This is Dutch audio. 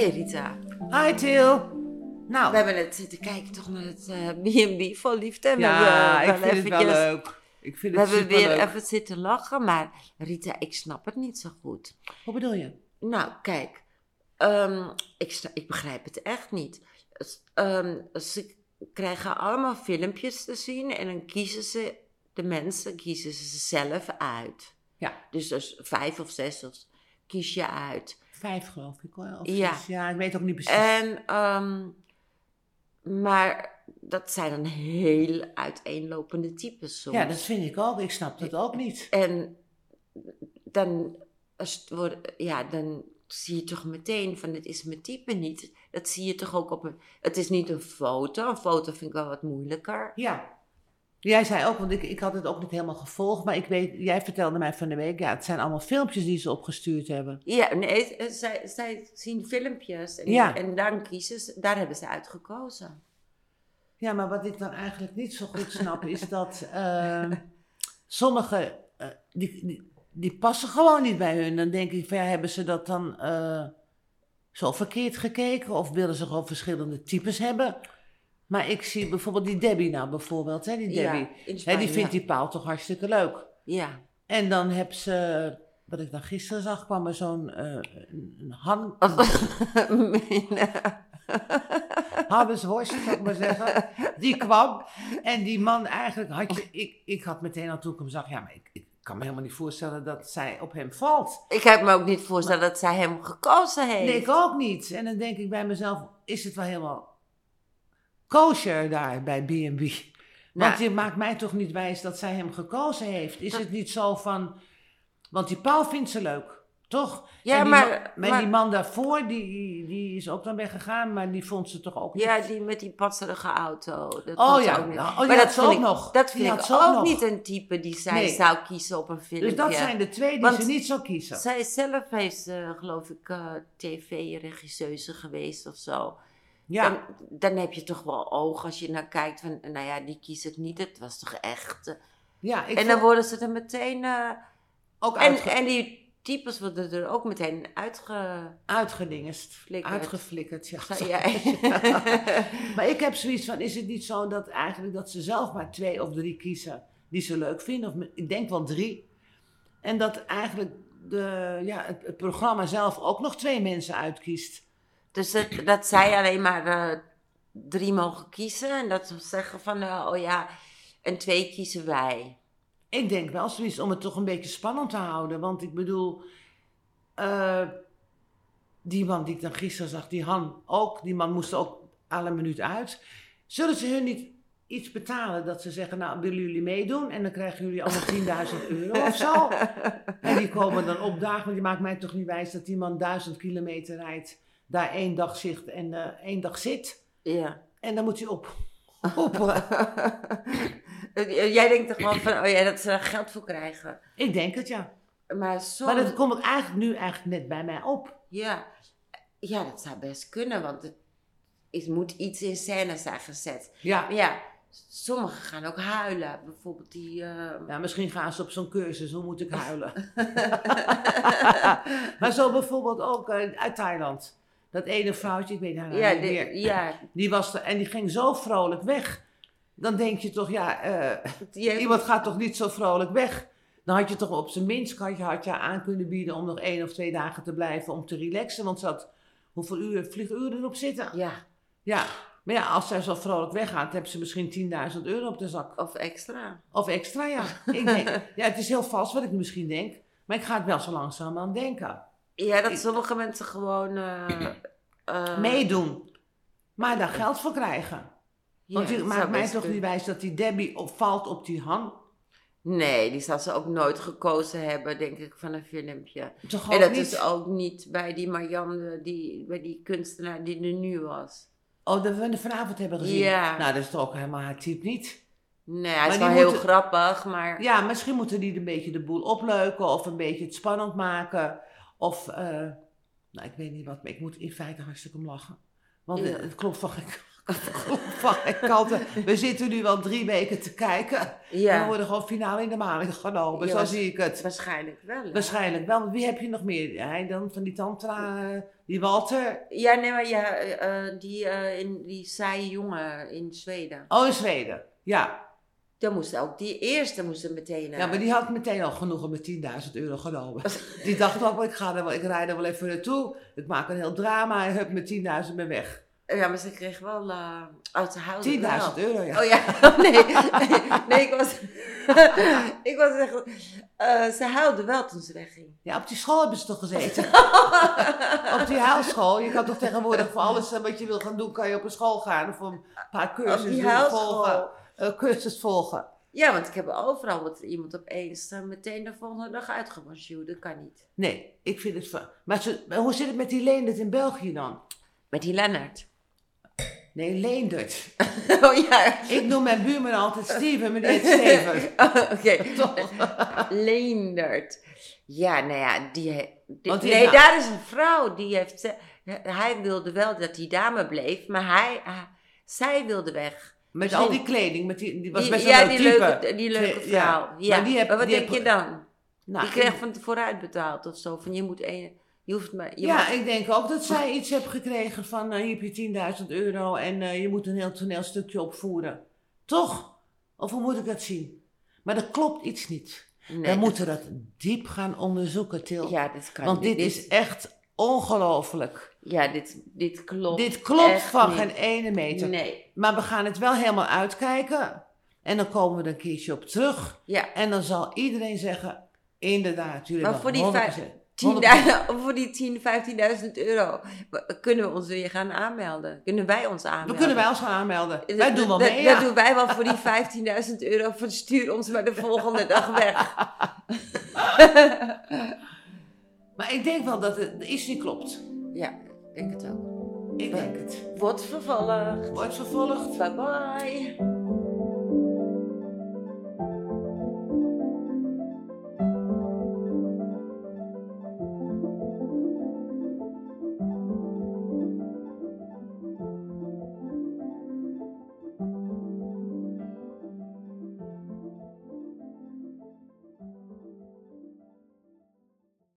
Hey Rita, Hi Til. Nou, we hebben net zitten kijken toch naar het B&B vol liefde. We ja, ik vind het wel leuk. Ik vind We het hebben weer even zitten lachen, maar Rita, ik snap het niet zo goed. Wat bedoel je? Nou, kijk, ehm, ik, ik begrijp het echt niet. Ehm, ze krijgen allemaal filmpjes te zien en dan kiezen ze, de mensen kiezen ze zelf uit. Ja. Dus, dus vijf of zes of, kies je uit. Vijf geloof ik hoor. Of Ja. zes. ja, ik weet ook niet precies. En, ehm, maar dat zijn dan heel uiteenlopende types soms. ja, dat vind ik ook. Ik snap dat ook niet. En dan, als het wordt, ja, dan zie je toch meteen van het is mijn type niet. Dat zie je toch ook op een. Het is niet een foto. Een foto vind ik wel wat moeilijker. Ja. Jij zei ook, want ik, ik had het ook niet helemaal gevolgd, maar ik weet, jij vertelde mij van de week, ja, het zijn allemaal filmpjes die ze opgestuurd hebben. Ja, nee, zij, zij zien filmpjes en, Ja. en dan kiezen ze, daar hebben ze uitgekozen. Ja, maar wat ik dan eigenlijk niet zo goed snap, is dat eh, sommige, eh, die, die, die passen gewoon niet bij hun. Dan denk ik, van, ja, hebben ze dat dan eh, zo verkeerd gekeken? Of willen ze gewoon verschillende types hebben? Maar ik zie bijvoorbeeld die Debbie nou bijvoorbeeld, hè, die Debbie. Ja, Hè, die vindt ja. die paal toch hartstikke leuk. Ja. En dan heb ze, wat ik dan gisteren zag, kwam er zo'n eh, een, een han, Hannesworst, zou ik maar zeggen. Die kwam. En die man eigenlijk had je... Ik, ik had meteen al toen ik hem zag... Ja, maar ik, ik kan me helemaal niet voorstellen dat zij op hem valt. ik heb me ook niet voorstellen dat zij hem gekozen heeft. Nee, ik ook niet. En dan denk ik bij mezelf... Is het wel helemaal kosher daar bij B&B? Want Nou. je maakt mij toch niet wijs dat zij hem gekozen heeft. Is het niet zo van... Want die Paul vindt ze leuk. Toch? Ja, En die maar- ma- maar, maar- die man daarvoor, die, die is ook dan weggegaan. Maar die vond ze toch ook niet... Ja, die met die patserige auto. Dat Oh ja, ook niet. nou, oh, maar die dat ook ik, nog. Dat Die vind ik ook nog. niet een type die zij Nee. zou kiezen op een filmpje. Dus dat zijn de twee die Want ze niet zou kiezen. Zij zelf heeft, eh, geloof ik, eh, tv-regisseuse geweest of zo. Ja, dan heb je toch wel oog als je naar kijkt van, nou ja, die kies ik niet. Het was toch echt... eh, ja ik en dan worden ze er meteen... eh, ook en, en die types worden er ook meteen uitge... uitgedingest. Flikkerd. Uitgeflikkerd, ja. Jij. maar ik heb zoiets van, is het niet zo dat eigenlijk dat ze zelf maar twee of drie kiezen die ze leuk vinden? Of ik denk wel drie. En dat eigenlijk de, ja, het, het programma zelf ook nog twee mensen uitkiest. Dus dat, dat zij alleen maar eh, drie mogen kiezen. En dat ze zeggen van, eh, oh ja, en twee kiezen wij. Ik denk wel zoiets om het toch een beetje spannend te houden. Want ik bedoel, eh, die man die ik dan gisteren zag, die Han ook, die man moest ook alle minuut uit. Zullen ze hun niet iets betalen dat ze zeggen, nou willen jullie meedoen en dan krijgen jullie allemaal 10.000 euro of zo? En die komen dan opdagen, want je maakt mij toch niet wijs dat die man duizend kilometer rijdt, daar één dag zit en eh, één dag zit. Ja. En dan moet hij op. op Jij denkt toch wel van, oh ja, dat ze er geld voor krijgen. ik denk het ja. Maar soms... Maar dat komt eigenlijk nu eigenlijk net bij mij op. Ja. ja, dat zou best kunnen, want het is, moet iets in scène zijn gezet. Ja. Maar ja, sommigen gaan ook huilen. Bijvoorbeeld die... eh, Ja, misschien gaan ze op zo'n cursus, hoe moet ik huilen? maar zo bijvoorbeeld ook eh, uit Thailand. Dat ene vrouwtje, ik weet haar ja, niet de- meer. ja, Die was er en die ging zo vrolijk weg. Dan denk je toch, ja, eh, iemand gaat toch niet zo vrolijk weg? Dan had je toch op zijn minst had je, had je aan kunnen bieden om nog één of twee dagen te blijven om te relaxen. Want ze had hoeveel uur, vlieguren erop zitten? ja, Ja, maar ja, als zij zo vrolijk weggaat, hebben ze misschien 10.000 euro op de zak. of extra. Of extra, ja. Ik denk, ja, het is heel vals wat ik misschien denk. Maar ik ga het wel zo langzaam aan denken. Ja, dat sommige mensen gewoon... eh, eh, Meedoen. Maar daar geld voor krijgen. ja, Want je dat maakt zou mij toch niet wijs dat die Debbie opvalt op die Han. Nee, die zal ze ook nooit gekozen hebben, denk ik, van een filmpje. Toch en dat niet? is ook niet bij die Marianne, die, bij die kunstenaar die er nu was. Oh, dat we vanavond hebben gezien. Ja. Nou, dat is toch ook helemaal haar type niet. Nee, hij is Maar wel die heel moeten- grappig, maar... Ja, misschien moeten die een beetje de boel opleuken. Of een beetje het spannend maken. Of, eh, nou, ik weet niet wat. Maar ik moet in feite hartstikke om lachen. Want Ja. het, klopt van geen kanten. We zitten nu al drie weken te kijken. En we worden gewoon finaal in de maling genomen. Ja, Zo zie ik het. waarschijnlijk wel. hè? Waarschijnlijk wel. Want wie heb je nog meer? Hij dan van die tantra, eh, die Walter. Ja, nee, maar ja, eh, die, in, die saaie jongen in Zweden. Oh, in Zweden. Ja. Dan moest ook die eerste moest er meteen. eh, ja, maar die had meteen al genoegen met 10.000 euro genomen. Die dacht ook, ik, ga er wel, ik rijd er wel even naartoe. Ik maak een heel drama en hup met 10.000 ben weg. 10.000 Ja, maar ze kreeg wel uh, uit de huis. wel. euro, ja. Oh ja, nee, nee, nee, ik was, ik was echt, eh, ze huilde wel toen ze wegging. Ja, op die school hebben ze toch gezeten? op die huilschool. Je kan toch tegenwoordig voor alles eh, wat je wil gaan doen, kan je op een school gaan. Of een paar Op cursussen die doen, volgen. huilschool. Eh, cursus volgen. Ja, want ik heb overal wat iemand opeens uh, meteen de volgende dag uitgewassen. Dat kan niet. Nee, ik vind het... ver- Maar, hoe zit het met die Leendert in België dan? Met die Lennart. Nee, Leendert. oh ja. Ik noem mijn buurman altijd Steven, heet Steven. Oh, Oké. Toch? Leendert. Ja, nou ja, die, die- nee, nou- daar is een vrouw die heeft. Hij wilde wel dat die dame bleef, maar hij, hij- zij wilde weg. Met al die kleding, met die, die was Die- best ja, wel die een type. leuke, die leuke ja. vrouw. Ja, Maar die heb- maar wat die denk heb- je dan? Nou, die kreeg van tevoren uitbetaald of zo. Van je moet één, je hoeft maar. Je ja, mag- ik denk ook dat zij iets heeft gekregen van eh, hier heb je 10.000 euro en eh, je moet een heel toneelstukje opvoeren. Toch? Of hoe moet ik dat zien? Maar er klopt iets niet. nee, We dat- moeten dat diep gaan onderzoeken, Til. Ja, kan Want dit is echt ongelooflijk. Ja, dit, dit klopt. Dit klopt van geen ene meter. Nee. Maar we gaan het wel helemaal uitkijken. En dan komen we er een keertje op terug. Ja. En dan zal iedereen zeggen, inderdaad, jullie Maar voor die 100%. 10.000 voor die 10, 15.000 euro kunnen we ons weer gaan aanmelden. Kunnen wij ons aanmelden? We kunnen wij ons gaan aanmelden. Dat- Wij doen wel mee, Dat ja. doen wij wel voor die 15.000 euro. Van stuur ons maar de volgende dag weg. Maar ik denk wel dat het iets niet klopt. Ja, ik denk het ook. Ik denk het. Wordt vervolgd. Wordt vervolgd. Bye bye.